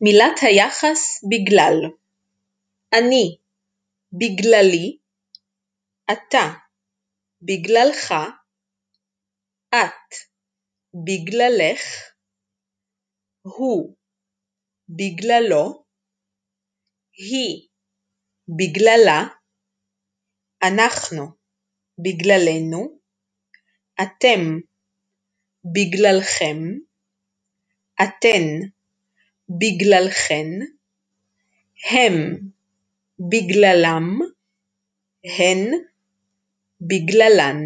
מילת היחס בגלל. אני בגללי, אתה בגללך, את בגללך, הוא בגללו, היא בגללה, אנחנו בגללנו, אתם בגללכם, אתן בגללכן, הם בגללם, הן בגללן.